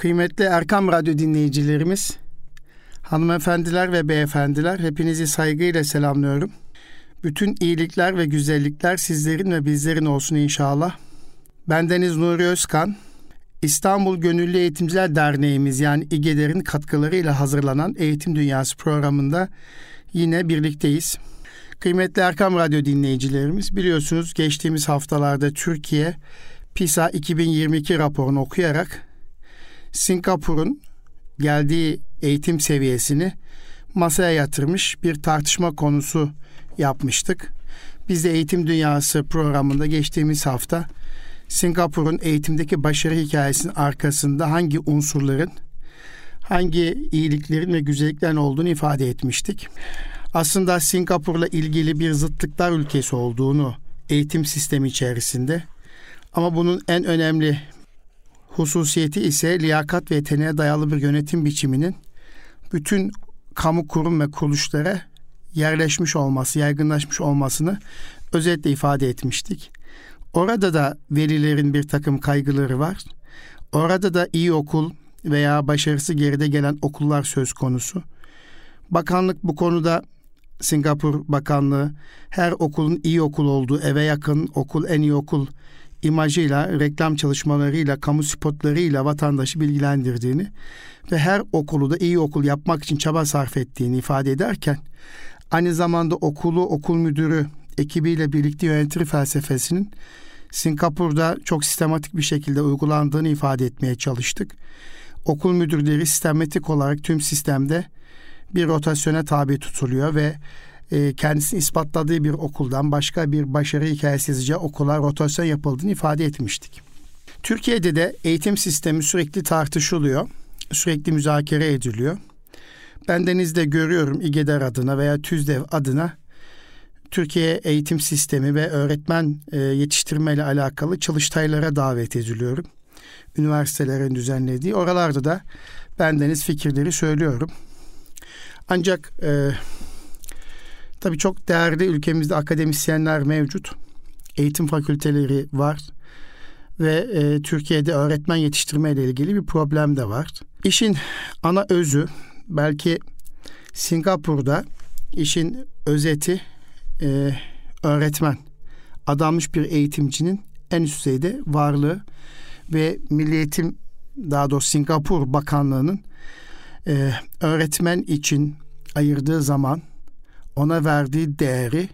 Kıymetli Erkam Radyo dinleyicilerimiz, hanımefendiler ve beyefendiler hepinizi saygıyla selamlıyorum. Bütün iyilikler ve güzellikler sizlerin ve bizlerin olsun inşallah. Bendeniz Nuri Özkan, İstanbul Gönüllü Eğitimciler Derneğimiz yani İGEDER'in katkılarıyla hazırlanan Eğitim Dünyası programında yine birlikteyiz. Kıymetli Erkam Radyo dinleyicilerimiz biliyorsunuz geçtiğimiz haftalarda Türkiye PISA 2022 raporunu okuyarak Singapur'un geldiği eğitim seviyesini masaya yatırmış bir tartışma konusu yapmıştık. Biz de Eğitim Dünyası programında geçtiğimiz hafta Singapur'un eğitimdeki başarı hikayesinin arkasında hangi unsurların, hangi iyiliklerin ve güzelliklerin olduğunu ifade etmiştik. Aslında Singapur'la ilgili bir zıtlıklar ülkesi olduğunu eğitim sistemi içerisinde ama bunun en önemli hususiyeti ise liyakat ve yeteneğe dayalı bir yönetim biçiminin bütün kamu kurum ve kuruluşlara yerleşmiş olması, yaygınlaşmış olmasını özetle ifade etmiştik. Orada da velilerin bir takım kaygıları var. Orada da iyi okul veya başarısı geride gelen okullar söz konusu. Bakanlık bu konuda Singapur Bakanlığı her okulun iyi okul olduğu, eve yakın okul, en iyi okul imajıyla, reklam çalışmalarıyla, kamu spotlarıyla vatandaşı bilgilendirdiğini ve her okulu da iyi okul yapmak için çaba sarf ettiğini ifade ederken aynı zamanda okulu okul müdürü ekibiyle birlikte yönetir felsefesinin Singapur'da çok sistematik bir şekilde uygulandığını ifade etmeye çalıştık. Okul müdürleri sistematik olarak tüm sistemde bir rotasyona tabi tutuluyor ve e, kendisini ispatladığı bir okuldan başka bir başarı hikayesi yazacağı okula rotasyon yapıldığını ifade etmiştik. Türkiye'de de eğitim sistemi sürekli tartışılıyor, sürekli müzakere ediliyor. Bendeniz de görüyorum İGEDER adına veya TÜZDEV adına Türkiye eğitim sistemi ve öğretmen e, yetiştirme ile alakalı çalıştaylara davet ediliyorum. Üniversitelerin düzenlediği. Oralarda da bendeniz fikirleri söylüyorum. Ancak e, tabii çok değerli ülkemizde akademisyenler mevcut. Eğitim fakülteleri var ve e, Türkiye'de öğretmen yetiştirme ile ilgili bir problem de var. İşin ana özü belki Singapur'da işin özeti e, öğretmen, adanmış bir eğitimcinin en üst düzeyde varlığı ve Milli Eğitim daha doğrusu Singapur Bakanlığı'nın e, öğretmen için ayırdığı zaman ona verdiği değeri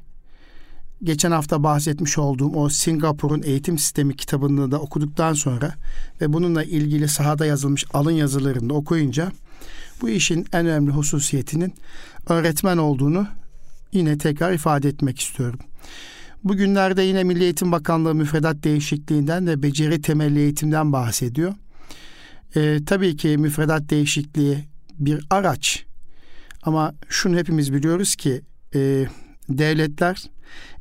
geçen hafta bahsetmiş olduğum o Singapur'un eğitim sistemi kitabını da okuduktan sonra ve bununla ilgili sahada yazılmış alın yazılarını da okuyunca bu işin en önemli hususiyetinin öğretmen olduğunu yine tekrar ifade etmek istiyorum. Bugünlerde yine Milli Eğitim Bakanlığı müfredat değişikliğinden ve beceri temelli eğitimden bahsediyor. Ee, tabii ki müfredat değişikliği bir araç ama şunu hepimiz biliyoruz ki e, devletler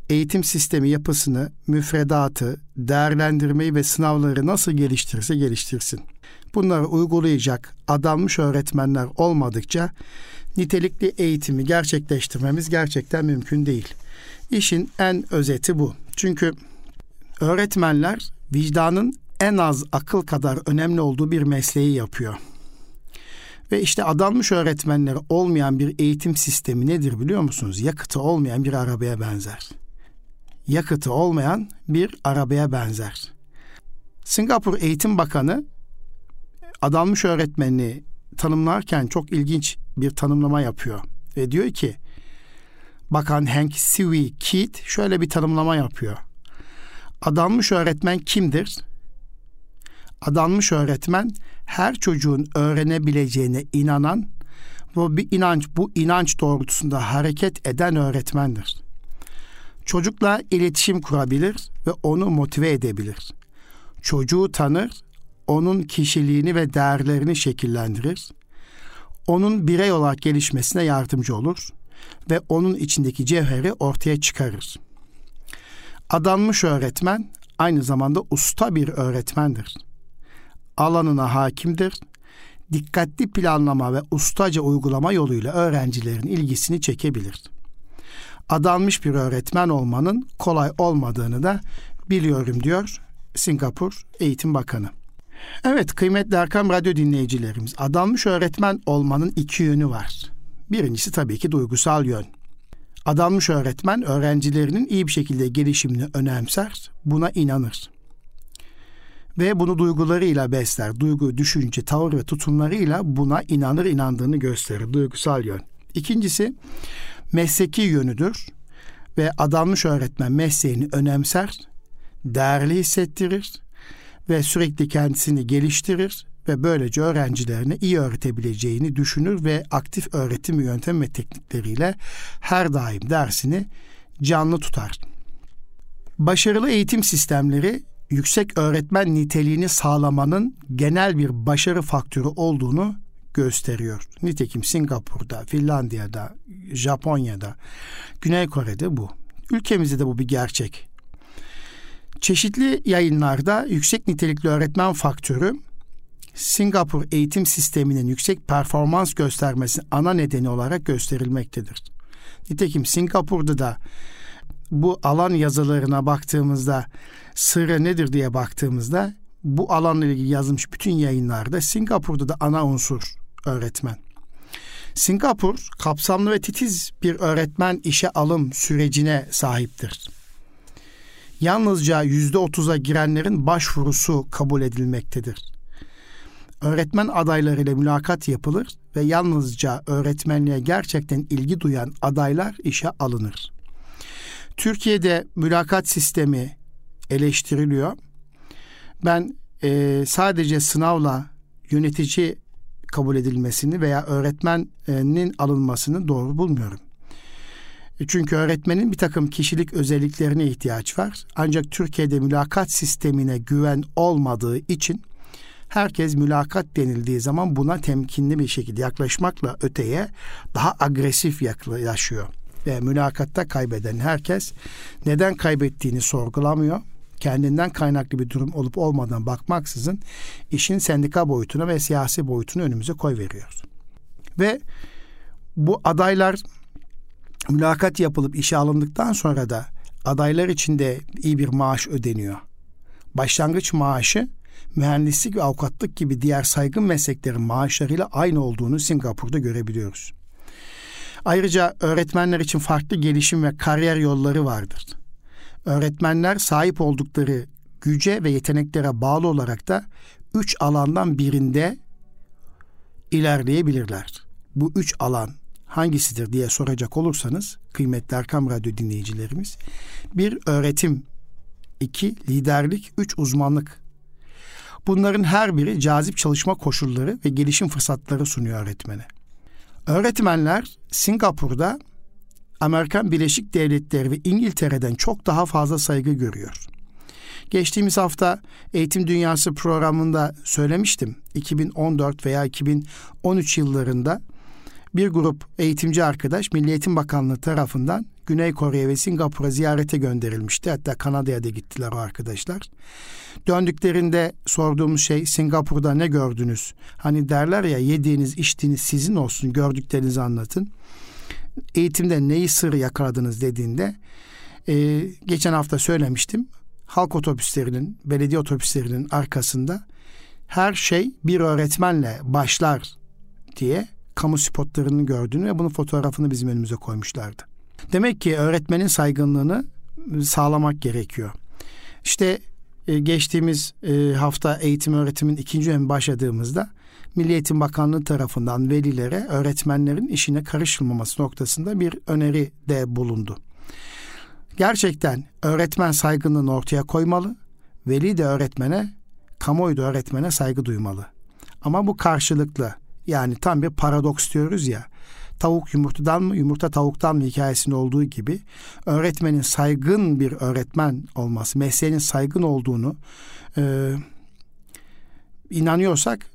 eğitim sistemi yapısını, müfredatı, değerlendirmeyi ve sınavları nasıl geliştirirse geliştirsin. Bunları uygulayacak adanmış öğretmenler olmadıkça nitelikli eğitimi gerçekleştirmemiz gerçekten mümkün değil. İşin en özeti bu. Çünkü öğretmenler vicdanın en az akıl kadar önemli olduğu bir mesleği yapıyor. Ve işte adanmış öğretmenleri olmayan bir eğitim sistemi nedir biliyor musunuz? Yakıtı olmayan bir arabaya benzer. Yakıtı olmayan bir arabaya benzer. Singapur Eğitim Bakanı adanmış öğretmenliği tanımlarken çok ilginç bir tanımlama yapıyor. Ve diyor ki Bakan Hank Siwi Keat şöyle bir tanımlama yapıyor. Adanmış öğretmen kimdir? Adanmış öğretmen her çocuğun öğrenebileceğine inanan ve bir inanç bu inanç doğrultusunda hareket eden öğretmendir. Çocukla iletişim kurabilir ve onu motive edebilir. Çocuğu tanır, onun kişiliğini ve değerlerini şekillendirir. Onun birey olarak gelişmesine yardımcı olur ve onun içindeki cevheri ortaya çıkarır. Adanmış öğretmen aynı zamanda usta bir öğretmendir alanına hakimdir. Dikkatli planlama ve ustaca uygulama yoluyla öğrencilerin ilgisini çekebilir. Adanmış bir öğretmen olmanın kolay olmadığını da biliyorum diyor Singapur Eğitim Bakanı. Evet kıymetli Erkam Radyo dinleyicilerimiz adanmış öğretmen olmanın iki yönü var. Birincisi tabii ki duygusal yön. Adanmış öğretmen öğrencilerinin iyi bir şekilde gelişimini önemser, buna inanır. Ve bunu duygularıyla besler. Duygu, düşünce, tavır ve tutumlarıyla buna inanır, inandığını gösterir. Duygusal yön. İkincisi mesleki yönüdür ve adanmış öğretmen mesleğini önemser, değerli hissettirir ve sürekli kendisini geliştirir ve böylece öğrencilerine iyi öğretebileceğini düşünür ve aktif öğretim yöntem ve teknikleriyle her daim dersini canlı tutar. Başarılı eğitim sistemleri yüksek öğretmen niteliğini sağlamanın genel bir başarı faktörü olduğunu gösteriyor. Nitekim Singapur'da, Finlandiya'da, Japonya'da, Güney Kore'de bu. Ülkemizde de bu bir gerçek. Çeşitli yayınlarda yüksek nitelikli öğretmen faktörü Singapur eğitim sisteminin yüksek performans göstermesi ana nedeni olarak gösterilmektedir. Nitekim Singapur'da da bu alan yazılarına baktığımızda sırrı nedir diye baktığımızda bu alanla ilgili yazılmış bütün yayınlarda Singapur'da da ana unsur öğretmen. Singapur kapsamlı ve titiz bir öğretmen işe alım sürecine sahiptir. Yalnızca yüzde otuza girenlerin başvurusu kabul edilmektedir. Öğretmen adaylarıyla mülakat yapılır ve yalnızca öğretmenliğe gerçekten ilgi duyan adaylar işe alınır. Türkiye'de mülakat sistemi eleştiriliyor. Ben e, sadece sınavla yönetici kabul edilmesini veya öğretmenin alınmasını doğru bulmuyorum. E, çünkü öğretmenin bir takım kişilik özelliklerine ihtiyaç var. Ancak Türkiye'de mülakat sistemine güven olmadığı için herkes mülakat denildiği zaman buna temkinli bir şekilde yaklaşmakla öteye daha agresif yaklaşıyor. Ve mülakatta kaybeden herkes neden kaybettiğini sorgulamıyor kendinden kaynaklı bir durum olup olmadan bakmaksızın işin sendika boyutuna ve siyasi boyutunu önümüze koy veriyor. Ve bu adaylar mülakat yapılıp işe alındıktan sonra da adaylar için de iyi bir maaş ödeniyor. Başlangıç maaşı mühendislik ve avukatlık gibi diğer saygın mesleklerin maaşlarıyla aynı olduğunu Singapur'da görebiliyoruz. Ayrıca öğretmenler için farklı gelişim ve kariyer yolları vardır öğretmenler sahip oldukları güce ve yeteneklere bağlı olarak da üç alandan birinde ilerleyebilirler. Bu üç alan hangisidir diye soracak olursanız kıymetli Erkam Radyo dinleyicilerimiz bir öğretim, iki liderlik, üç uzmanlık. Bunların her biri cazip çalışma koşulları ve gelişim fırsatları sunuyor öğretmene. Öğretmenler Singapur'da Amerikan Birleşik Devletleri ve İngiltere'den çok daha fazla saygı görüyor. Geçtiğimiz hafta Eğitim Dünyası programında söylemiştim. 2014 veya 2013 yıllarında bir grup eğitimci arkadaş Milli Eğitim Bakanlığı tarafından Güney Kore'ye ve Singapur'a ziyarete gönderilmişti. Hatta Kanada'ya da gittiler o arkadaşlar. Döndüklerinde sorduğumuz şey Singapur'da ne gördünüz? Hani derler ya yediğiniz içtiğiniz sizin olsun gördüklerinizi anlatın eğitimde neyi sır yakaladınız dediğinde e, geçen hafta söylemiştim. Halk otobüslerinin, belediye otobüslerinin arkasında her şey bir öğretmenle başlar diye kamu spotlarını gördüğünü ve bunun fotoğrafını bizim önümüze koymuşlardı. Demek ki öğretmenin saygınlığını sağlamak gerekiyor. İşte e, geçtiğimiz e, hafta eğitim öğretimin ikinci dönemi başladığımızda Milli Eğitim Bakanlığı tarafından velilere öğretmenlerin işine karışılmaması noktasında bir öneri de bulundu. Gerçekten öğretmen saygınlığını ortaya koymalı, veli de öğretmene, kamuoyu da öğretmene saygı duymalı. Ama bu karşılıklı yani tam bir paradoks diyoruz ya tavuk yumurtadan mı yumurta tavuktan mı hikayesinde olduğu gibi öğretmenin saygın bir öğretmen olması, mesleğinin saygın olduğunu e, inanıyorsak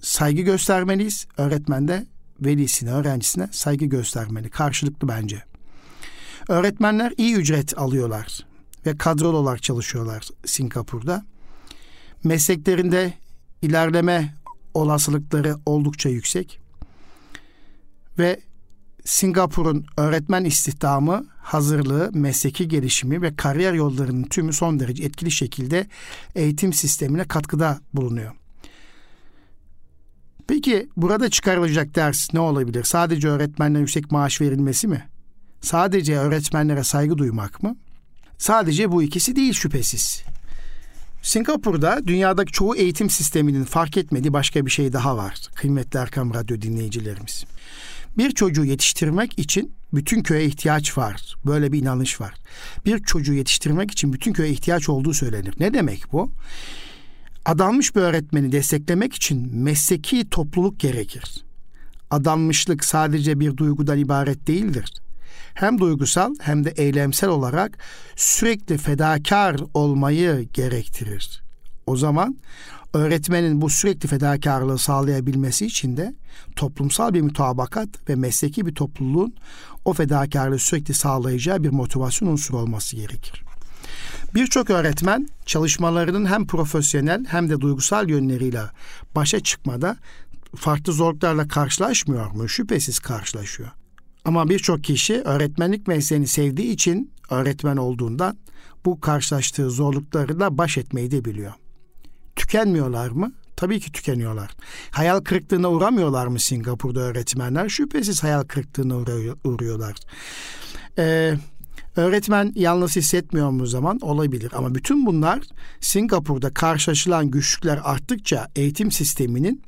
saygı göstermeliyiz. Öğretmen de velisine, öğrencisine saygı göstermeli. Karşılıklı bence. Öğretmenler iyi ücret alıyorlar ve kadrolu olarak çalışıyorlar Singapur'da. Mesleklerinde ilerleme olasılıkları oldukça yüksek ve Singapur'un öğretmen istihdamı hazırlığı, mesleki gelişimi ve kariyer yollarının tümü son derece etkili şekilde eğitim sistemine katkıda bulunuyor. Peki burada çıkarılacak ders ne olabilir? Sadece öğretmenlere yüksek maaş verilmesi mi? Sadece öğretmenlere saygı duymak mı? Sadece bu ikisi değil şüphesiz. Singapur'da dünyadaki çoğu eğitim sisteminin fark etmediği başka bir şey daha var. Kıymetli Erkam Radyo dinleyicilerimiz. Bir çocuğu yetiştirmek için bütün köye ihtiyaç var. Böyle bir inanış var. Bir çocuğu yetiştirmek için bütün köye ihtiyaç olduğu söylenir. Ne demek bu? Adanmış bir öğretmeni desteklemek için mesleki topluluk gerekir. Adanmışlık sadece bir duygudan ibaret değildir. Hem duygusal hem de eylemsel olarak sürekli fedakar olmayı gerektirir. O zaman öğretmenin bu sürekli fedakarlığı sağlayabilmesi için de toplumsal bir mutabakat ve mesleki bir topluluğun o fedakarlığı sürekli sağlayacağı bir motivasyon unsuru olması gerekir. Birçok öğretmen çalışmalarının hem profesyonel hem de duygusal yönleriyle başa çıkmada farklı zorluklarla karşılaşmıyor mu? Şüphesiz karşılaşıyor. Ama birçok kişi öğretmenlik mesleğini sevdiği için öğretmen olduğundan bu karşılaştığı zorluklarla baş etmeyi de biliyor. Tükenmiyorlar mı? Tabii ki tükeniyorlar. Hayal kırıklığına uğramıyorlar mı Singapur'da öğretmenler? Şüphesiz hayal kırıklığına uğruyorlar. Ee, öğretmen yalnız hissetmiyor mu zaman? Olabilir. Ama bütün bunlar Singapur'da karşılaşılan güçlükler arttıkça eğitim sisteminin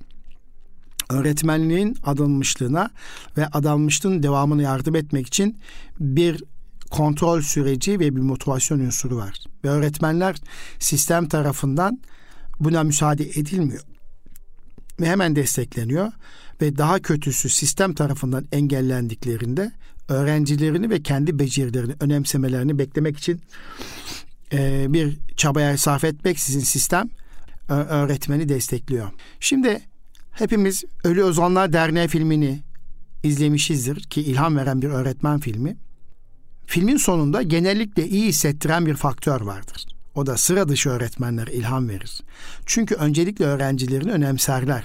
öğretmenliğin adanmışlığına ve adanmışlığın devamını yardım etmek için bir kontrol süreci ve bir motivasyon unsuru var. Ve öğretmenler sistem tarafından buna müsaade edilmiyor. Ve hemen destekleniyor ve daha kötüsü sistem tarafından engellendiklerinde öğrencilerini ve kendi becerilerini önemsemelerini beklemek için e, bir çabaya sarf etmek sizin sistem öğretmeni destekliyor. Şimdi hepimiz Ölü Ozanlar Derneği filmini izlemişizdir ki ilham veren bir öğretmen filmi. Filmin sonunda genellikle iyi hissettiren bir faktör vardır. O da sıra dışı öğretmenler ilham verir. Çünkü öncelikle öğrencilerini önemserler.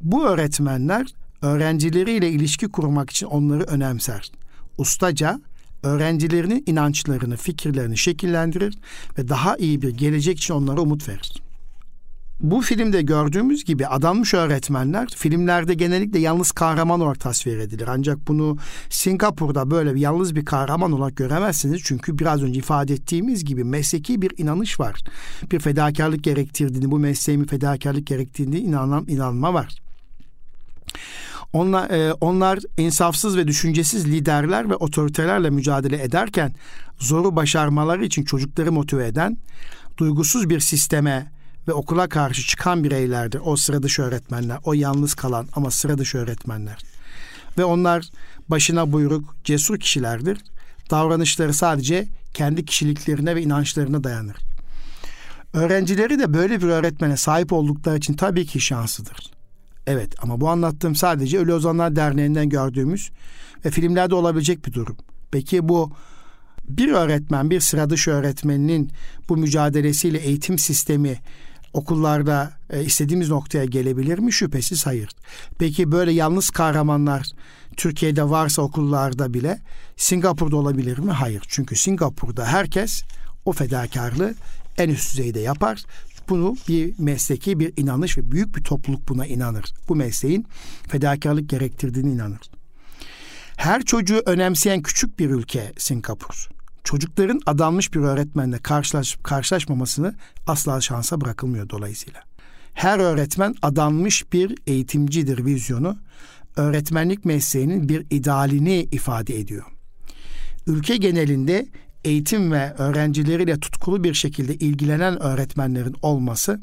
Bu öğretmenler öğrencileriyle ilişki kurmak için onları önemser. Ustaca öğrencilerinin inançlarını, fikirlerini şekillendirir ve daha iyi bir gelecek için onlara umut verir. Bu filmde gördüğümüz gibi adanmış öğretmenler filmlerde genellikle yalnız kahraman olarak tasvir edilir. Ancak bunu Singapur'da böyle yalnız bir kahraman olarak göremezsiniz. Çünkü biraz önce ifade ettiğimiz gibi mesleki bir inanış var. Bir fedakarlık gerektirdiğini, bu mesleğimin fedakarlık gerektiğini inanan, inanma var. Onlar, e, onlar insafsız ve düşüncesiz liderler ve otoritelerle mücadele ederken zoru başarmaları için çocukları motive eden, duygusuz bir sisteme ve okula karşı çıkan bireylerdir o sıra dışı öğretmenler, o yalnız kalan ama sıra dışı öğretmenler. Ve onlar başına buyruk, cesur kişilerdir. Davranışları sadece kendi kişiliklerine ve inançlarına dayanır. Öğrencileri de böyle bir öğretmene sahip oldukları için tabii ki şanslıdır. Evet ama bu anlattığım sadece Ölü Ozanlar Derneği'nden gördüğümüz ve filmlerde olabilecek bir durum. Peki bu bir öğretmen, bir sıra dışı öğretmeninin bu mücadelesiyle eğitim sistemi okullarda e, istediğimiz noktaya gelebilir mi? Şüphesiz hayır. Peki böyle yalnız kahramanlar Türkiye'de varsa okullarda bile Singapur'da olabilir mi? Hayır. Çünkü Singapur'da herkes o fedakarlığı en üst düzeyde yapar. Bunu bir mesleki bir inanış ve büyük bir topluluk buna inanır. Bu mesleğin fedakarlık gerektirdiğini inanır. Her çocuğu önemseyen küçük bir ülke Singapur çocukların adanmış bir öğretmenle karşılaş, karşılaşmamasını asla şansa bırakılmıyor dolayısıyla. Her öğretmen adanmış bir eğitimcidir vizyonu öğretmenlik mesleğinin bir idealini ifade ediyor. Ülke genelinde eğitim ve öğrencileriyle tutkulu bir şekilde ilgilenen öğretmenlerin olması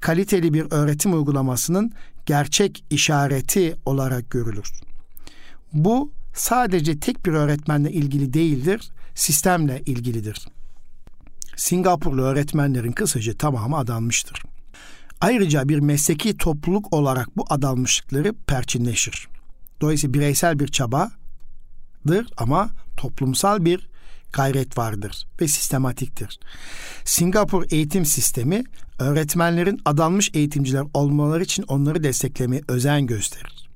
kaliteli bir öğretim uygulamasının gerçek işareti olarak görülür. Bu sadece tek bir öğretmenle ilgili değildir, sistemle ilgilidir. Singapurlu öğretmenlerin kısaca tamamı adanmıştır. Ayrıca bir mesleki topluluk olarak bu adanmışlıkları perçinleşir. Dolayısıyla bireysel bir çabadır ama toplumsal bir gayret vardır ve sistematiktir. Singapur eğitim sistemi öğretmenlerin adanmış eğitimciler olmaları için onları desteklemeye özen gösterir.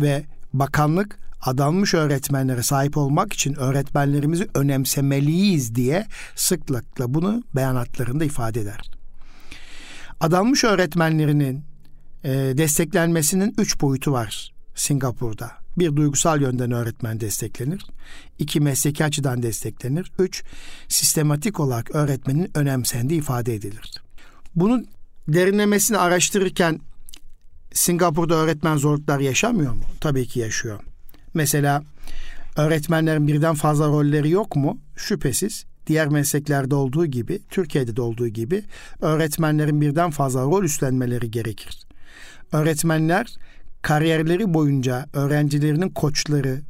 Ve Bakanlık adanmış öğretmenlere sahip olmak için öğretmenlerimizi önemsemeliyiz diye sıklıkla bunu beyanatlarında ifade eder. Adanmış öğretmenlerinin e, desteklenmesinin üç boyutu var Singapur'da. Bir duygusal yönden öğretmen desteklenir. iki mesleki açıdan desteklenir. Üç sistematik olarak öğretmenin önemsendiği ifade edilir. Bunun derinlemesini araştırırken Singapur'da öğretmen zorluklar yaşamıyor mu? Tabii ki yaşıyor. Mesela öğretmenlerin birden fazla rolleri yok mu? Şüphesiz. Diğer mesleklerde olduğu gibi, Türkiye'de de olduğu gibi öğretmenlerin birden fazla rol üstlenmeleri gerekir. Öğretmenler kariyerleri boyunca öğrencilerinin koçları,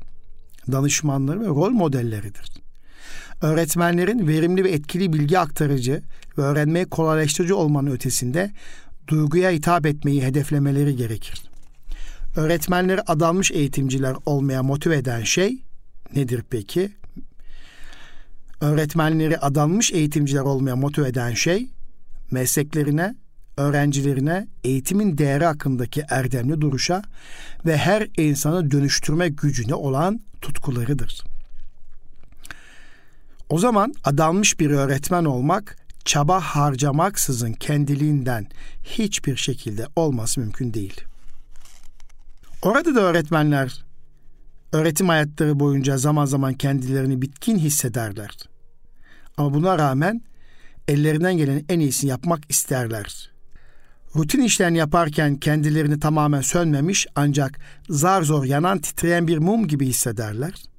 danışmanları ve rol modelleridir. Öğretmenlerin verimli ve etkili bilgi aktarıcı ve öğrenmeyi kolaylaştırıcı olmanın ötesinde duyguya hitap etmeyi hedeflemeleri gerekir. Öğretmenleri adanmış eğitimciler olmaya motive eden şey nedir peki? Öğretmenleri adanmış eğitimciler olmaya motive eden şey mesleklerine, öğrencilerine eğitimin değeri hakkındaki erdemli duruşa ve her insanı dönüştürme gücüne olan tutkularıdır. O zaman adanmış bir öğretmen olmak çaba harcamaksızın kendiliğinden hiçbir şekilde olması mümkün değil. Orada da öğretmenler öğretim hayatları boyunca zaman zaman kendilerini bitkin hissederler. Ama buna rağmen ellerinden gelen en iyisini yapmak isterler. Rutin işlerini yaparken kendilerini tamamen sönmemiş ancak zar zor yanan titreyen bir mum gibi hissederler.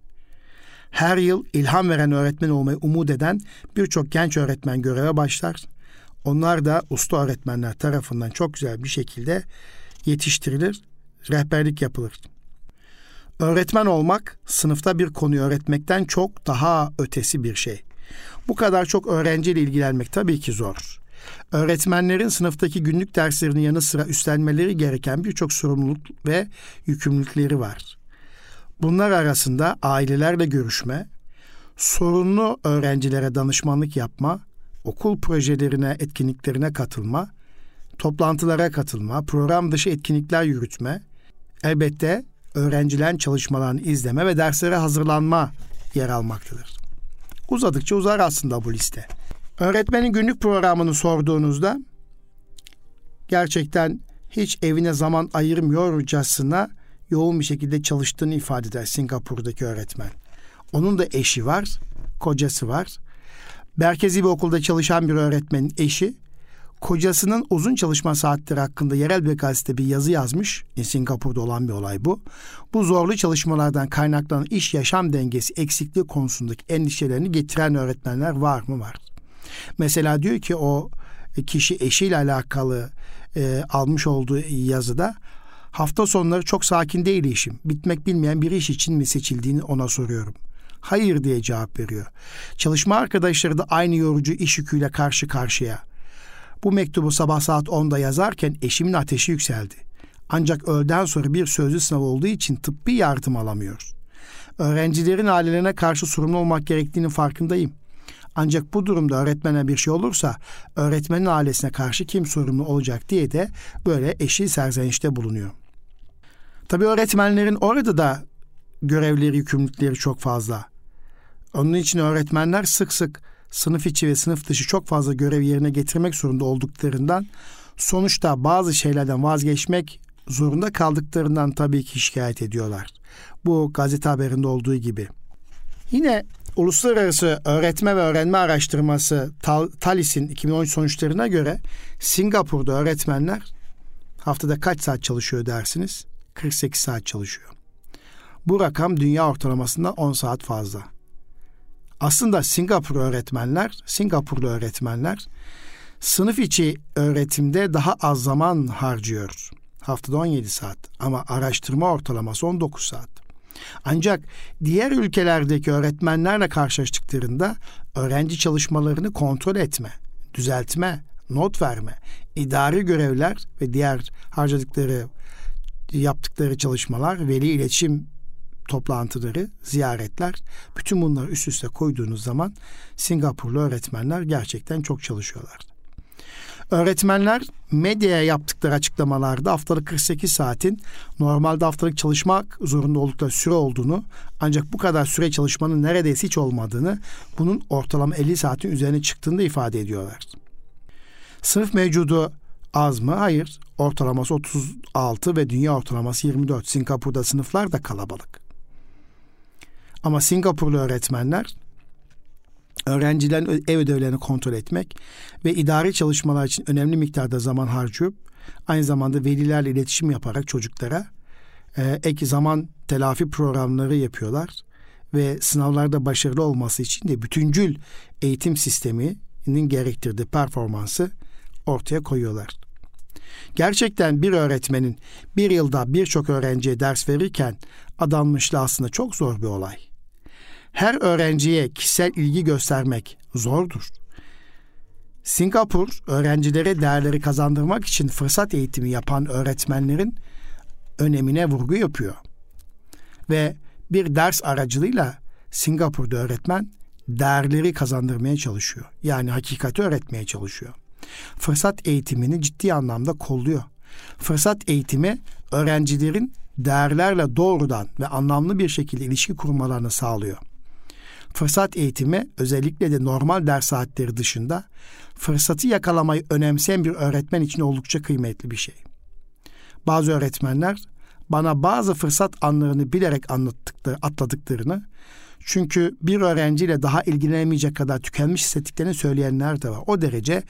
Her yıl ilham veren öğretmen olmayı umut eden birçok genç öğretmen göreve başlar. Onlar da usta öğretmenler tarafından çok güzel bir şekilde yetiştirilir rehberlik yapılır. Öğretmen olmak sınıfta bir konuyu öğretmekten çok daha ötesi bir şey. Bu kadar çok öğrenciyle ilgilenmek tabii ki zor. Öğretmenlerin sınıftaki günlük derslerinin yanı sıra üstlenmeleri gereken birçok sorumluluk ve yükümlülükleri var. Bunlar arasında ailelerle görüşme, sorunlu öğrencilere danışmanlık yapma, okul projelerine, etkinliklerine katılma, toplantılara katılma, program dışı etkinlikler yürütme, elbette öğrencilerin çalışmalarını izleme ve derslere hazırlanma yer almaktadır. Uzadıkça uzar aslında bu liste. Öğretmenin günlük programını sorduğunuzda gerçekten hiç evine zaman ayırmıyorcasına yoğun bir şekilde çalıştığını ifade eder Singapur'daki öğretmen. Onun da eşi var, kocası var. Merkezi bir okulda çalışan bir öğretmenin eşi kocasının uzun çalışma saatleri hakkında yerel bir gazete bir yazı yazmış. E, Singapur'da olan bir olay bu. Bu zorlu çalışmalardan kaynaklanan iş yaşam dengesi eksikliği konusundaki endişelerini getiren öğretmenler var mı? Var. Mesela diyor ki o kişi eşiyle alakalı e, almış olduğu yazıda hafta sonları çok sakin değil işim. Bitmek bilmeyen bir iş için mi seçildiğini ona soruyorum. Hayır diye cevap veriyor. Çalışma arkadaşları da aynı yorucu iş yüküyle karşı karşıya. Bu mektubu sabah saat 10'da yazarken eşimin ateşi yükseldi. Ancak öğleden sonra bir sözlü sınav olduğu için tıbbi yardım alamıyoruz. Öğrencilerin ailelerine karşı sorumlu olmak gerektiğinin farkındayım. Ancak bu durumda öğretmene bir şey olursa öğretmenin ailesine karşı kim sorumlu olacak diye de böyle eşi serzenişte bulunuyor. Tabii öğretmenlerin orada da görevleri, yükümlülükleri çok fazla. Onun için öğretmenler sık sık sınıf içi ve sınıf dışı çok fazla görev yerine getirmek zorunda olduklarından sonuçta bazı şeylerden vazgeçmek zorunda kaldıklarından tabii ki şikayet ediyorlar. Bu gazete haberinde olduğu gibi. Yine Uluslararası Öğretme ve Öğrenme Araştırması TALIS'in 2013 sonuçlarına göre Singapur'da öğretmenler haftada kaç saat çalışıyor dersiniz? 48 saat çalışıyor. Bu rakam dünya ortalamasından 10 saat fazla. Aslında Singapur öğretmenler, Singapurlu öğretmenler sınıf içi öğretimde daha az zaman harcıyor. Haftada 17 saat ama araştırma ortalaması 19 saat. Ancak diğer ülkelerdeki öğretmenlerle karşılaştıklarında öğrenci çalışmalarını kontrol etme, düzeltme, not verme, idari görevler ve diğer harcadıkları yaptıkları çalışmalar, veli iletişim toplantıları, ziyaretler, bütün bunları üst üste koyduğunuz zaman Singapurlu öğretmenler gerçekten çok çalışıyorlar. Öğretmenler medyaya yaptıkları açıklamalarda haftalık 48 saatin normalde haftalık çalışmak zorunda oldukları süre olduğunu ancak bu kadar süre çalışmanın neredeyse hiç olmadığını bunun ortalama 50 saatin üzerine çıktığını da ifade ediyorlar. Sınıf mevcudu az mı? Hayır. Ortalaması 36 ve dünya ortalaması 24. Singapur'da sınıflar da kalabalık. Ama Singapurlu öğretmenler öğrencilerin ev ödevlerini kontrol etmek ve idari çalışmalar için önemli miktarda zaman harcayıp aynı zamanda velilerle iletişim yaparak çocuklara e, ek zaman telafi programları yapıyorlar ve sınavlarda başarılı olması için de bütüncül eğitim sisteminin gerektirdiği performansı ortaya koyuyorlar. Gerçekten bir öğretmenin bir yılda birçok öğrenciye ders verirken adanmışlığı aslında çok zor bir olay her öğrenciye kişisel ilgi göstermek zordur. Singapur öğrencilere değerleri kazandırmak için fırsat eğitimi yapan öğretmenlerin önemine vurgu yapıyor. Ve bir ders aracılığıyla Singapur'da öğretmen değerleri kazandırmaya çalışıyor. Yani hakikati öğretmeye çalışıyor. Fırsat eğitimini ciddi anlamda kolluyor. Fırsat eğitimi öğrencilerin değerlerle doğrudan ve anlamlı bir şekilde ilişki kurmalarını sağlıyor. Fırsat eğitimi özellikle de normal ders saatleri dışında fırsatı yakalamayı önemseyen bir öğretmen için oldukça kıymetli bir şey. Bazı öğretmenler bana bazı fırsat anlarını bilerek anlattıkları, atladıklarını çünkü bir öğrenciyle daha ilgilenemeyecek kadar tükenmiş hissettiklerini söyleyenler de var. O derece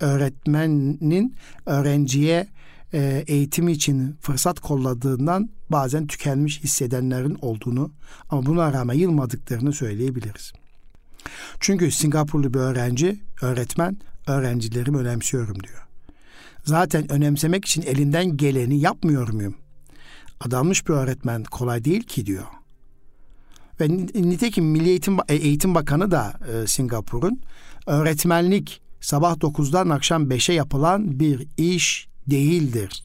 öğretmenin öğrenciye e, eğitimi için fırsat kolladığından bazen tükenmiş hissedenlerin olduğunu ama buna rağmen yılmadıklarını söyleyebiliriz. Çünkü Singapurlu bir öğrenci, öğretmen, öğrencilerimi önemsiyorum diyor. Zaten önemsemek için elinden geleni yapmıyor muyum? Adanmış bir öğretmen kolay değil ki diyor. Ve nitekim Milli Eğitim, e, Eğitim Bakanı da e, Singapur'un öğretmenlik sabah 9'dan akşam 5'e yapılan bir iş değildir.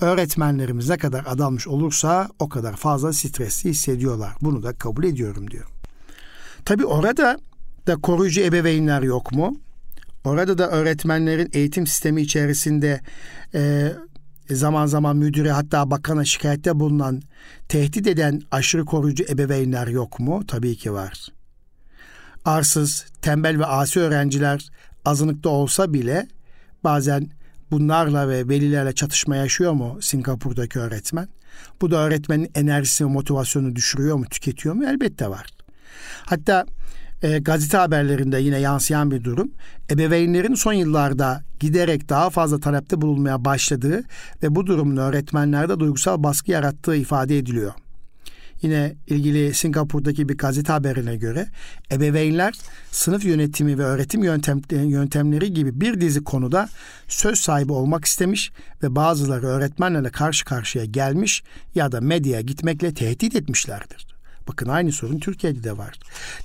Öğretmenlerimiz ne kadar adanmış olursa o kadar fazla stresli hissediyorlar. Bunu da kabul ediyorum diyor. Tabi orada da koruyucu ebeveynler yok mu? Orada da öğretmenlerin eğitim sistemi içerisinde e, zaman zaman müdüre hatta bakana şikayette bulunan, tehdit eden aşırı koruyucu ebeveynler yok mu? Tabii ki var. Arsız, tembel ve asi öğrenciler azınlıkta olsa bile bazen bunlarla ve velilerle çatışma yaşıyor mu Singapur'daki öğretmen? Bu da öğretmenin enerjisi ve motivasyonu düşürüyor mu, tüketiyor mu? Elbette var. Hatta e, gazete haberlerinde yine yansıyan bir durum. Ebeveynlerin son yıllarda giderek daha fazla talepte bulunmaya başladığı ve bu durumun öğretmenlerde duygusal baskı yarattığı ifade ediliyor. Yine ilgili Singapur'daki bir gazete haberine göre ebeveynler sınıf yönetimi ve öğretim yöntem, yöntemleri gibi bir dizi konuda söz sahibi olmak istemiş ve bazıları öğretmenlerle karşı karşıya gelmiş ya da medyaya gitmekle tehdit etmişlerdir. Bakın aynı sorun Türkiye'de de var.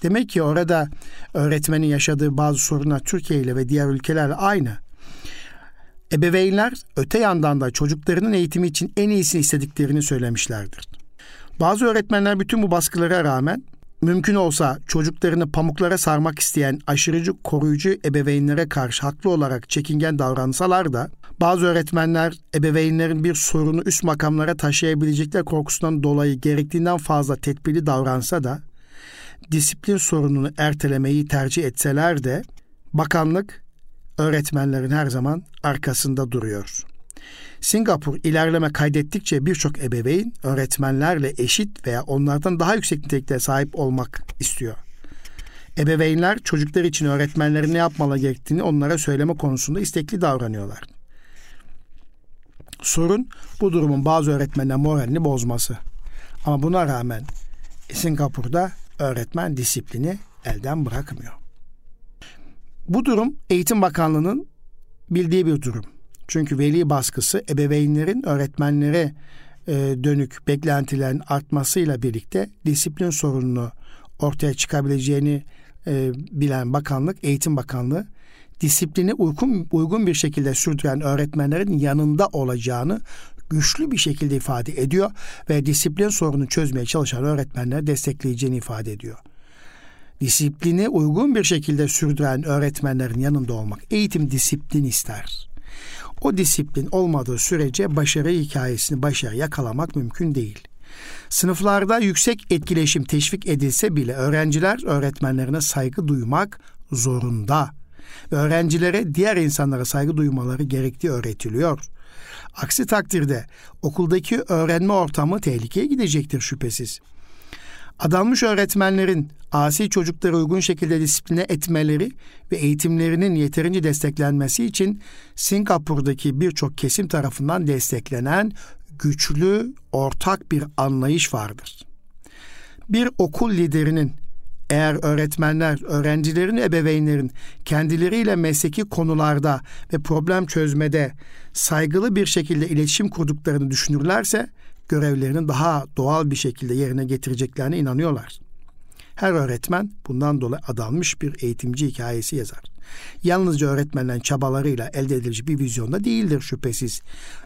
Demek ki orada öğretmenin yaşadığı bazı sorunlar Türkiye ile ve diğer ülkelerle aynı. Ebeveynler öte yandan da çocuklarının eğitimi için en iyisini istediklerini söylemişlerdir. Bazı öğretmenler bütün bu baskılara rağmen mümkün olsa çocuklarını pamuklara sarmak isteyen aşırıcı koruyucu ebeveynlere karşı haklı olarak çekingen davransalar da bazı öğretmenler ebeveynlerin bir sorunu üst makamlara taşıyabilecekler korkusundan dolayı gerektiğinden fazla tedbirli davransa da disiplin sorununu ertelemeyi tercih etseler de bakanlık öğretmenlerin her zaman arkasında duruyor. Singapur ilerleme kaydettikçe birçok ebeveyn öğretmenlerle eşit veya onlardan daha yüksek nitelikte sahip olmak istiyor. Ebeveynler çocuklar için öğretmenlerin ne yapmalı gerektiğini onlara söyleme konusunda istekli davranıyorlar. Sorun bu durumun bazı öğretmenler moralini bozması. Ama buna rağmen Singapur'da öğretmen disiplini elden bırakmıyor. Bu durum Eğitim Bakanlığı'nın bildiği bir durum. Çünkü veli baskısı ebeveynlerin öğretmenlere e, dönük beklentilerin artmasıyla birlikte disiplin sorununu ortaya çıkabileceğini e, bilen bakanlık, eğitim bakanlığı disiplini uygun, uygun bir şekilde sürdüren öğretmenlerin yanında olacağını güçlü bir şekilde ifade ediyor ve disiplin sorunu çözmeye çalışan öğretmenleri destekleyeceğini ifade ediyor. disiplini uygun bir şekilde sürdüren öğretmenlerin yanında olmak. Eğitim disiplin ister. O disiplin olmadığı sürece başarı hikayesini başarı yakalamak mümkün değil. Sınıflarda yüksek etkileşim teşvik edilse bile öğrenciler öğretmenlerine saygı duymak zorunda. Ve öğrencilere diğer insanlara saygı duymaları gerektiği öğretiliyor. Aksi takdirde okuldaki öğrenme ortamı tehlikeye gidecektir şüphesiz. Adanmış öğretmenlerin asi çocukları uygun şekilde disipline etmeleri ve eğitimlerinin yeterince desteklenmesi için Singapur'daki birçok kesim tarafından desteklenen güçlü ortak bir anlayış vardır. Bir okul liderinin eğer öğretmenler, öğrencilerin, ebeveynlerin kendileriyle mesleki konularda ve problem çözmede saygılı bir şekilde iletişim kurduklarını düşünürlerse görevlerini daha doğal bir şekilde yerine getireceklerine inanıyorlar. Her öğretmen bundan dolayı adanmış bir eğitimci hikayesi yazar. Yalnızca öğretmenlerin çabalarıyla elde edilecek bir vizyonda değildir şüphesiz.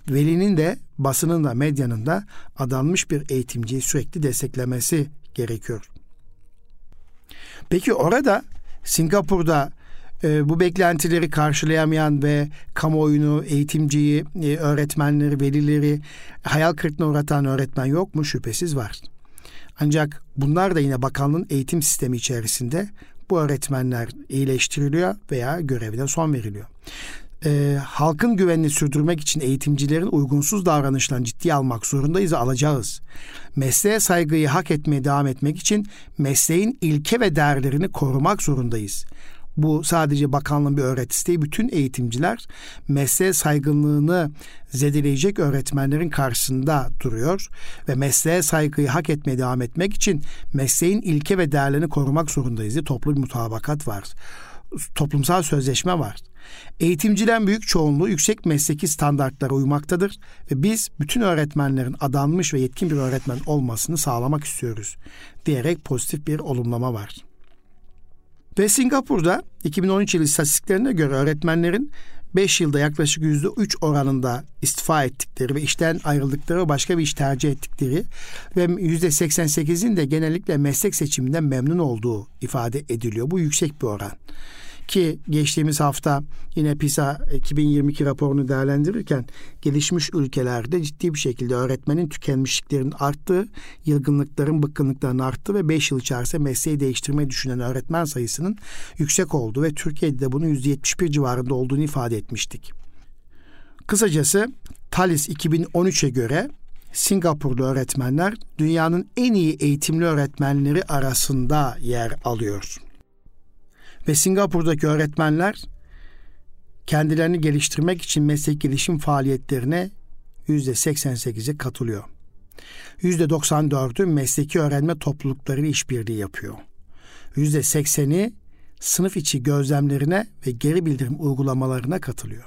Velinin de basının da medyanın da adanmış bir eğitimciyi sürekli desteklemesi gerekiyor. Peki orada Singapur'da e, bu beklentileri karşılayamayan ve kamuoyunu, eğitimciyi, e, öğretmenleri, velileri hayal kırıklığına uğratan öğretmen yok mu? Şüphesiz var. Ancak bunlar da yine bakanlığın eğitim sistemi içerisinde bu öğretmenler iyileştiriliyor veya görevine son veriliyor. Ee, halkın güvenini sürdürmek için eğitimcilerin uygunsuz davranışlarını ciddiye almak zorundayız alacağız. Mesleğe saygıyı hak etmeye devam etmek için mesleğin ilke ve değerlerini korumak zorundayız. Bu sadece bakanlığın bir öğretisi değil. Bütün eğitimciler mesleğe saygınlığını zedeleyecek öğretmenlerin karşısında duruyor. Ve mesleğe saygıyı hak etmeye devam etmek için mesleğin ilke ve değerlerini korumak zorundayız diye toplu bir mutabakat var. Toplumsal sözleşme var. Eğitimcilerin büyük çoğunluğu yüksek mesleki standartlara uymaktadır ve biz bütün öğretmenlerin adanmış ve yetkin bir öğretmen olmasını sağlamak istiyoruz diyerek pozitif bir olumlama var. Ve Singapur'da 2013 yılı istatistiklerine göre öğretmenlerin 5 yılda yaklaşık %3 oranında istifa ettikleri ve işten ayrıldıkları başka bir iş tercih ettikleri ve %88'in de genellikle meslek seçiminden memnun olduğu ifade ediliyor. Bu yüksek bir oran. Ki geçtiğimiz hafta yine PISA 2022 raporunu değerlendirirken gelişmiş ülkelerde ciddi bir şekilde öğretmenin tükenmişliklerin arttığı, yılgınlıkların, bıkkınlıkların arttığı ve 5 yıl içerisinde mesleği değiştirmeyi düşünen öğretmen sayısının yüksek olduğu ve Türkiye'de de bunun %71 civarında olduğunu ifade etmiştik. Kısacası TALIS 2013'e göre Singapurlu öğretmenler dünyanın en iyi eğitimli öğretmenleri arasında yer alıyor. Ve Singapur'daki öğretmenler kendilerini geliştirmek için meslek gelişim faaliyetlerine %88'e katılıyor. %94'ü mesleki öğrenme topluluklarıyla işbirliği yapıyor. %80'i sınıf içi gözlemlerine ve geri bildirim uygulamalarına katılıyor.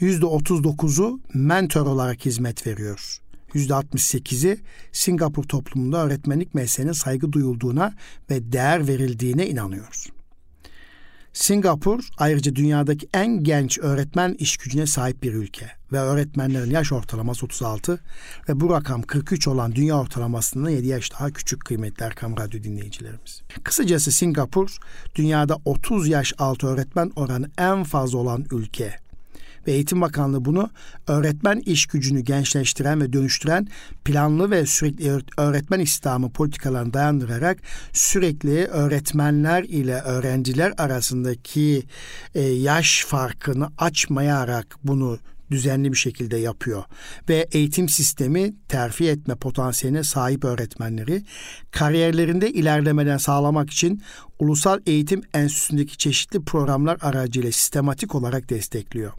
%39'u mentor olarak hizmet veriyor. %68'i Singapur toplumunda öğretmenlik mesleğine saygı duyulduğuna ve değer verildiğine inanıyor. Singapur ayrıca dünyadaki en genç öğretmen iş gücüne sahip bir ülke ve öğretmenlerin yaş ortalaması 36 ve bu rakam 43 olan dünya ortalamasından 7 yaş daha küçük kıymetli Erkam Radyo dinleyicilerimiz. Kısacası Singapur dünyada 30 yaş altı öğretmen oranı en fazla olan ülke ve Eğitim Bakanlığı bunu öğretmen iş gücünü gençleştiren ve dönüştüren planlı ve sürekli öğretmen istihdamı politikalarını dayandırarak sürekli öğretmenler ile öğrenciler arasındaki e, yaş farkını açmayarak bunu düzenli bir şekilde yapıyor ve eğitim sistemi terfi etme potansiyeline sahip öğretmenleri kariyerlerinde ilerlemeden sağlamak için Ulusal Eğitim Enstitüsü'ndeki çeşitli programlar aracıyla sistematik olarak destekliyor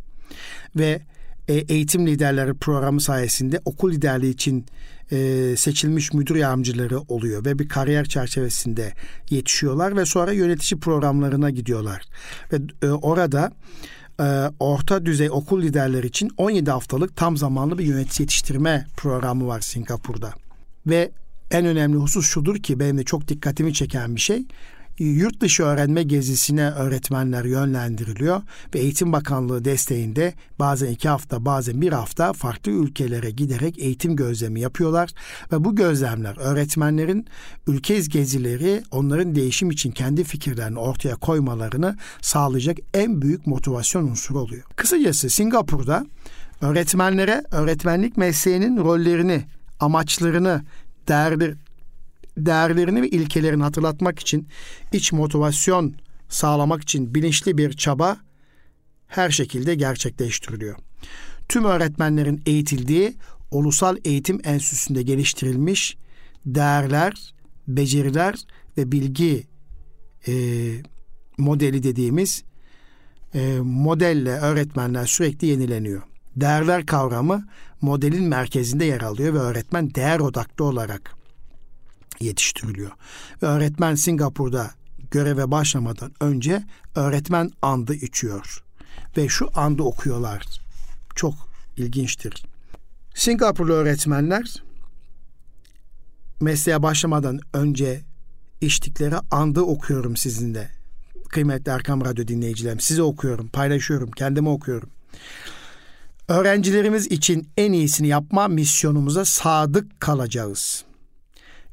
ve e, eğitim liderleri programı sayesinde okul liderliği için e, seçilmiş müdür yardımcıları oluyor ve bir kariyer çerçevesinde yetişiyorlar ve sonra yönetici programlarına gidiyorlar. Ve e, orada orta düzey okul liderleri için 17 haftalık tam zamanlı bir yönetici yetiştirme programı var Singapur'da. Ve en önemli husus şudur ki benim de çok dikkatimi çeken bir şey yurt dışı öğrenme gezisine öğretmenler yönlendiriliyor ve Eğitim Bakanlığı desteğinde bazen iki hafta bazen bir hafta farklı ülkelere giderek eğitim gözlemi yapıyorlar ve bu gözlemler öğretmenlerin ülke gezileri onların değişim için kendi fikirlerini ortaya koymalarını sağlayacak en büyük motivasyon unsuru oluyor. Kısacası Singapur'da öğretmenlere öğretmenlik mesleğinin rollerini, amaçlarını, değerli, değerlerini ve ilkelerini hatırlatmak için iç motivasyon sağlamak için bilinçli bir çaba her şekilde gerçekleştiriliyor. Tüm öğretmenlerin eğitildiği Ulusal Eğitim Enstitüsü'nde geliştirilmiş değerler, beceriler ve bilgi e, modeli dediğimiz e, modelle öğretmenler sürekli yenileniyor. Değerler kavramı modelin merkezinde yer alıyor ve öğretmen değer odaklı olarak yetiştiriliyor. Ve öğretmen Singapur'da göreve başlamadan önce öğretmen andı içiyor. Ve şu andı okuyorlar. Çok ilginçtir. Singapurlu öğretmenler mesleğe başlamadan önce içtikleri andı okuyorum sizinle. Kıymetli Erkam Radyo dinleyicilerim. Size okuyorum, paylaşıyorum, kendime okuyorum. Öğrencilerimiz için en iyisini yapma misyonumuza sadık kalacağız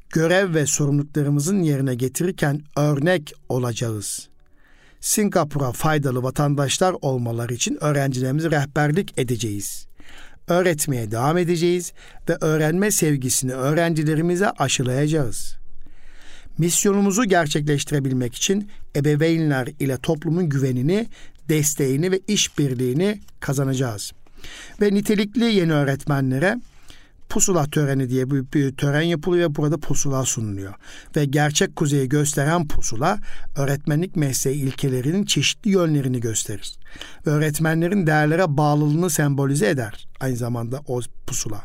görev ve sorumluluklarımızın yerine getirirken örnek olacağız. Singapur'a faydalı vatandaşlar olmaları için öğrencilerimize rehberlik edeceğiz. Öğretmeye devam edeceğiz ve öğrenme sevgisini öğrencilerimize aşılayacağız. Misyonumuzu gerçekleştirebilmek için ebeveynler ile toplumun güvenini, desteğini ve işbirliğini kazanacağız. Ve nitelikli yeni öğretmenlere pusula töreni diye bir, bir tören yapılıyor ve burada pusula sunuluyor. Ve gerçek kuzeyi gösteren pusula öğretmenlik mesleği ilkelerinin çeşitli yönlerini gösterir. Ve öğretmenlerin değerlere bağlılığını sembolize eder aynı zamanda o pusula.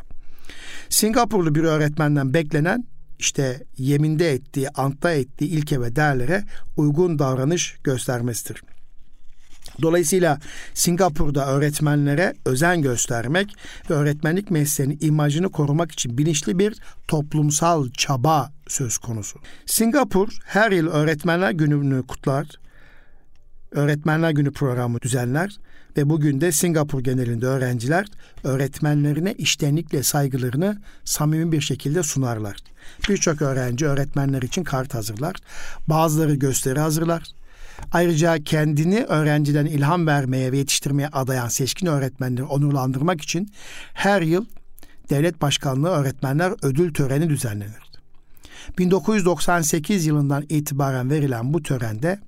Singapurlu bir öğretmenden beklenen işte yeminde ettiği, antta ettiği ilke ve değerlere uygun davranış göstermesidir. Dolayısıyla Singapur'da öğretmenlere özen göstermek ve öğretmenlik mesleğinin imajını korumak için bilinçli bir toplumsal çaba söz konusu. Singapur her yıl Öğretmenler Günü'nü kutlar, Öğretmenler Günü programı düzenler ve bugün de Singapur genelinde öğrenciler öğretmenlerine iştenlikle saygılarını samimi bir şekilde sunarlar. Birçok öğrenci öğretmenler için kart hazırlar. Bazıları gösteri hazırlar. Ayrıca kendini öğrenciden ilham vermeye ve yetiştirmeye adayan seçkin öğretmenleri onurlandırmak için her yıl Devlet Başkanlığı Öğretmenler Ödül Töreni düzenlenir. 1998 yılından itibaren verilen bu törende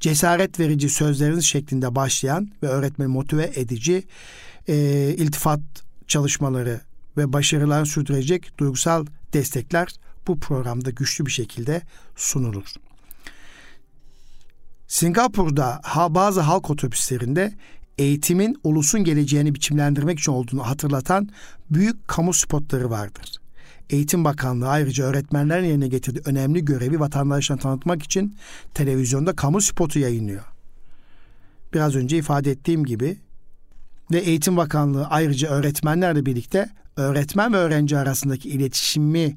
cesaret verici sözleriniz şeklinde başlayan ve öğretmeni motive edici e, iltifat çalışmaları ve başarılar sürdürecek duygusal destekler bu programda güçlü bir şekilde sunulur. Singapur'da bazı halk otobüslerinde eğitimin ulusun geleceğini biçimlendirmek için olduğunu hatırlatan büyük kamu spotları vardır. Eğitim Bakanlığı ayrıca öğretmenlerin yerine getirdiği önemli görevi vatandaşlarına tanıtmak için televizyonda kamu spotu yayınlıyor. Biraz önce ifade ettiğim gibi ve Eğitim Bakanlığı ayrıca öğretmenlerle birlikte öğretmen ve öğrenci arasındaki iletişimi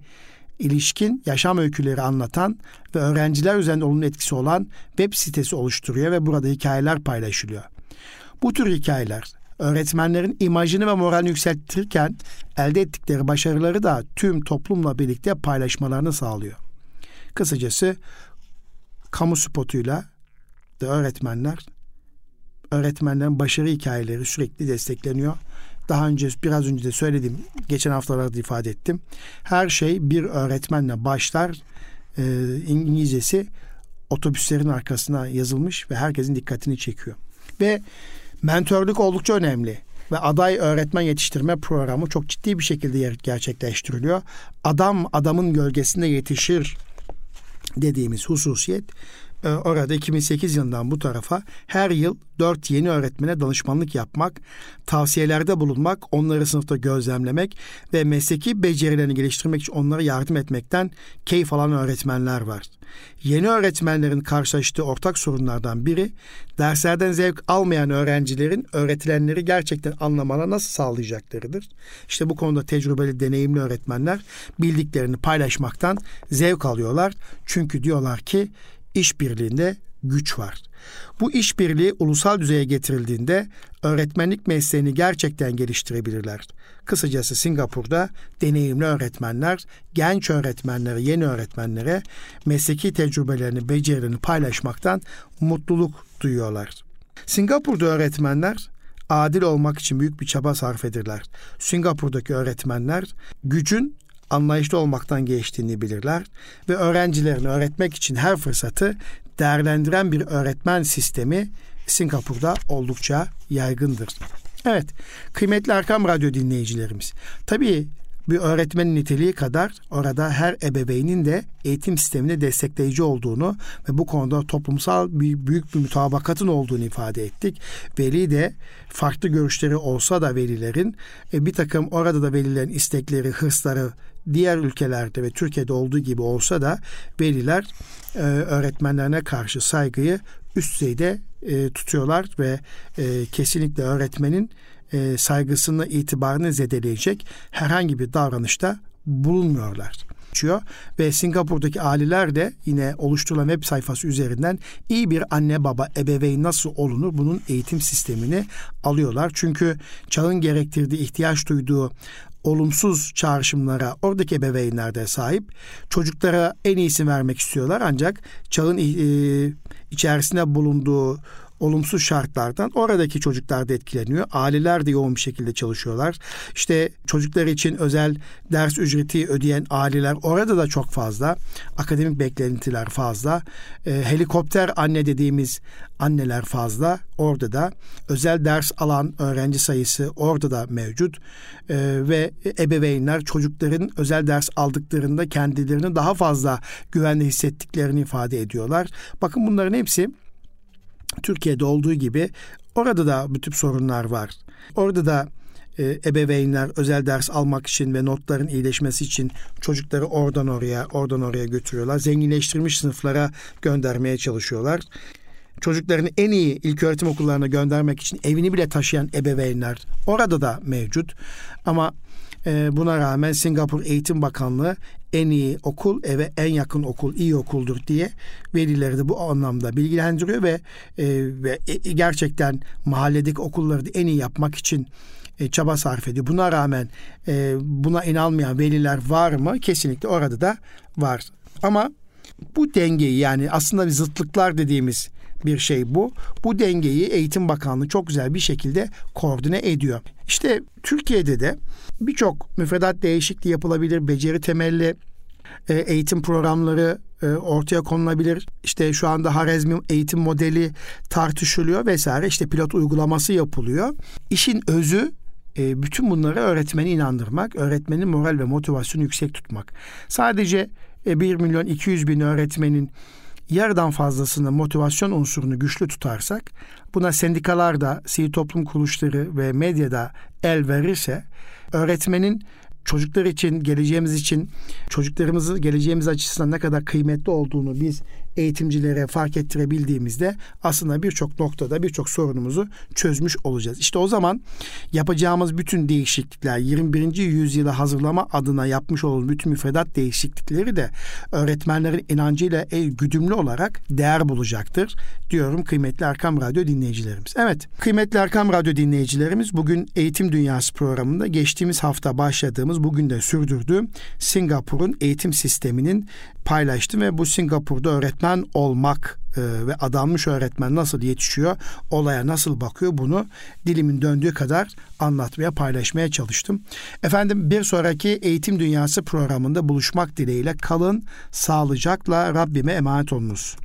ilişkin yaşam öyküleri anlatan ve öğrenciler üzerinde olumlu etkisi olan web sitesi oluşturuyor ve burada hikayeler paylaşılıyor. Bu tür hikayeler öğretmenlerin imajını ve moralini yükseltirken elde ettikleri başarıları da tüm toplumla birlikte paylaşmalarını sağlıyor. Kısacası kamu spotuyla da öğretmenler öğretmenlerin başarı hikayeleri sürekli destekleniyor daha önce biraz önce de söyledim. Geçen haftalarda ifade ettim. Her şey bir öğretmenle başlar. E, İngilizcesi otobüslerin arkasına yazılmış ve herkesin dikkatini çekiyor. Ve mentörlük oldukça önemli ve aday öğretmen yetiştirme programı çok ciddi bir şekilde gerçekleştiriliyor. Adam adamın gölgesinde yetişir dediğimiz hususiyet orada 2008 yılından bu tarafa her yıl 4 yeni öğretmene danışmanlık yapmak, tavsiyelerde bulunmak, onları sınıfta gözlemlemek ve mesleki becerilerini geliştirmek için onlara yardım etmekten keyif alan öğretmenler var. Yeni öğretmenlerin karşılaştığı ortak sorunlardan biri derslerden zevk almayan öğrencilerin öğretilenleri gerçekten anlamana nasıl sağlayacaklarıdır. İşte bu konuda tecrübeli, deneyimli öğretmenler bildiklerini paylaşmaktan zevk alıyorlar. Çünkü diyorlar ki işbirliğinde güç var. Bu işbirliği ulusal düzeye getirildiğinde öğretmenlik mesleğini gerçekten geliştirebilirler. Kısacası Singapur'da deneyimli öğretmenler, genç öğretmenlere, yeni öğretmenlere mesleki tecrübelerini, becerilerini paylaşmaktan mutluluk duyuyorlar. Singapur'da öğretmenler adil olmak için büyük bir çaba sarf ederler. Singapur'daki öğretmenler gücün anlayışlı olmaktan geçtiğini bilirler ve öğrencilerini öğretmek için her fırsatı değerlendiren bir öğretmen sistemi Singapur'da oldukça yaygındır. Evet, kıymetli Erkam Radyo dinleyicilerimiz. Tabii bir öğretmenin niteliği kadar orada her ebeveynin de eğitim sistemine destekleyici olduğunu ve bu konuda toplumsal bir büyük bir mutabakatın olduğunu ifade ettik. Veli de farklı görüşleri olsa da velilerin e, bir takım orada da velilerin istekleri, hırsları diğer ülkelerde ve Türkiye'de olduğu gibi olsa da veliler e, öğretmenlerine karşı saygıyı üst düzeyde e, tutuyorlar ve kesinlikle öğretmenin e, saygısını, itibarını zedeleyecek herhangi bir davranışta bulunmuyorlar ve Singapur'daki aileler de yine oluşturulan web sayfası üzerinden iyi bir anne baba ebeveyn nasıl olunur bunun eğitim sistemini alıyorlar. Çünkü çağın gerektirdiği ihtiyaç duyduğu olumsuz çağrışımlara oradaki ebeveynler de sahip. Çocuklara en iyisini vermek istiyorlar ancak çağın e, içerisinde bulunduğu olumsuz şartlardan oradaki çocuklar da etkileniyor. Aileler de yoğun bir şekilde çalışıyorlar. İşte çocuklar için özel ders ücreti ödeyen aileler orada da çok fazla. Akademik beklentiler fazla. E, helikopter anne dediğimiz anneler fazla. Orada da özel ders alan öğrenci sayısı orada da mevcut. E, ve ebeveynler çocukların özel ders aldıklarında kendilerini daha fazla güvenli hissettiklerini ifade ediyorlar. Bakın bunların hepsi Türkiye'de olduğu gibi orada da bu tip sorunlar var. Orada da e, ebeveynler özel ders almak için ve notların iyileşmesi için çocukları oradan oraya, oradan oraya götürüyorlar. Zenginleştirilmiş sınıflara göndermeye çalışıyorlar. Çocuklarını en iyi ilköğretim okullarına göndermek için evini bile taşıyan ebeveynler orada da mevcut. Ama e, buna rağmen Singapur Eğitim Bakanlığı en iyi okul eve en yakın okul iyi okuldur diye velileri de bu anlamda bilgilendiriyor ve e, ve e, gerçekten mahalledeki okulları da en iyi yapmak için e, çaba sarf ediyor. Buna rağmen e, buna inanmayan veliler var mı? Kesinlikle orada da var. Ama bu dengeyi yani aslında bir zıtlıklar dediğimiz bir şey bu. Bu dengeyi Eğitim Bakanlığı çok güzel bir şekilde koordine ediyor. İşte Türkiye'de de birçok müfredat değişikliği yapılabilir, beceri temelli e, eğitim programları e, ortaya konulabilir. İşte şu anda Harezmi eğitim modeli tartışılıyor vesaire. İşte pilot uygulaması yapılıyor. İşin özü e, bütün bunları öğretmeni inandırmak, öğretmenin moral ve motivasyonu yüksek tutmak. Sadece 1 milyon 200 bin öğretmenin yarıdan fazlasını motivasyon unsurunu güçlü tutarsak buna sendikalar da, sivil toplum kuruluşları ve medyada el verirse öğretmenin çocuklar için, geleceğimiz için, çocuklarımızı geleceğimiz açısından ne kadar kıymetli olduğunu biz eğitimcilere fark ettirebildiğimizde aslında birçok noktada birçok sorunumuzu çözmüş olacağız. İşte o zaman yapacağımız bütün değişiklikler 21. yüzyıla hazırlama adına yapmış olduğumuz bütün müfredat değişiklikleri de öğretmenlerin inancıyla el güdümlü olarak değer bulacaktır diyorum kıymetli Erkam Radyo dinleyicilerimiz. Evet kıymetli Erkam Radyo dinleyicilerimiz bugün Eğitim Dünyası programında geçtiğimiz hafta başladığımız bugün de sürdürdüğüm Singapur'un eğitim sisteminin paylaştım ve bu Singapur'da öğretmen olmak e, ve adanmış öğretmen nasıl yetişiyor, olaya nasıl bakıyor bunu dilimin döndüğü kadar anlatmaya, paylaşmaya çalıştım. Efendim bir sonraki Eğitim Dünyası programında buluşmak dileğiyle kalın, sağlıcakla Rabbime emanet olunuz.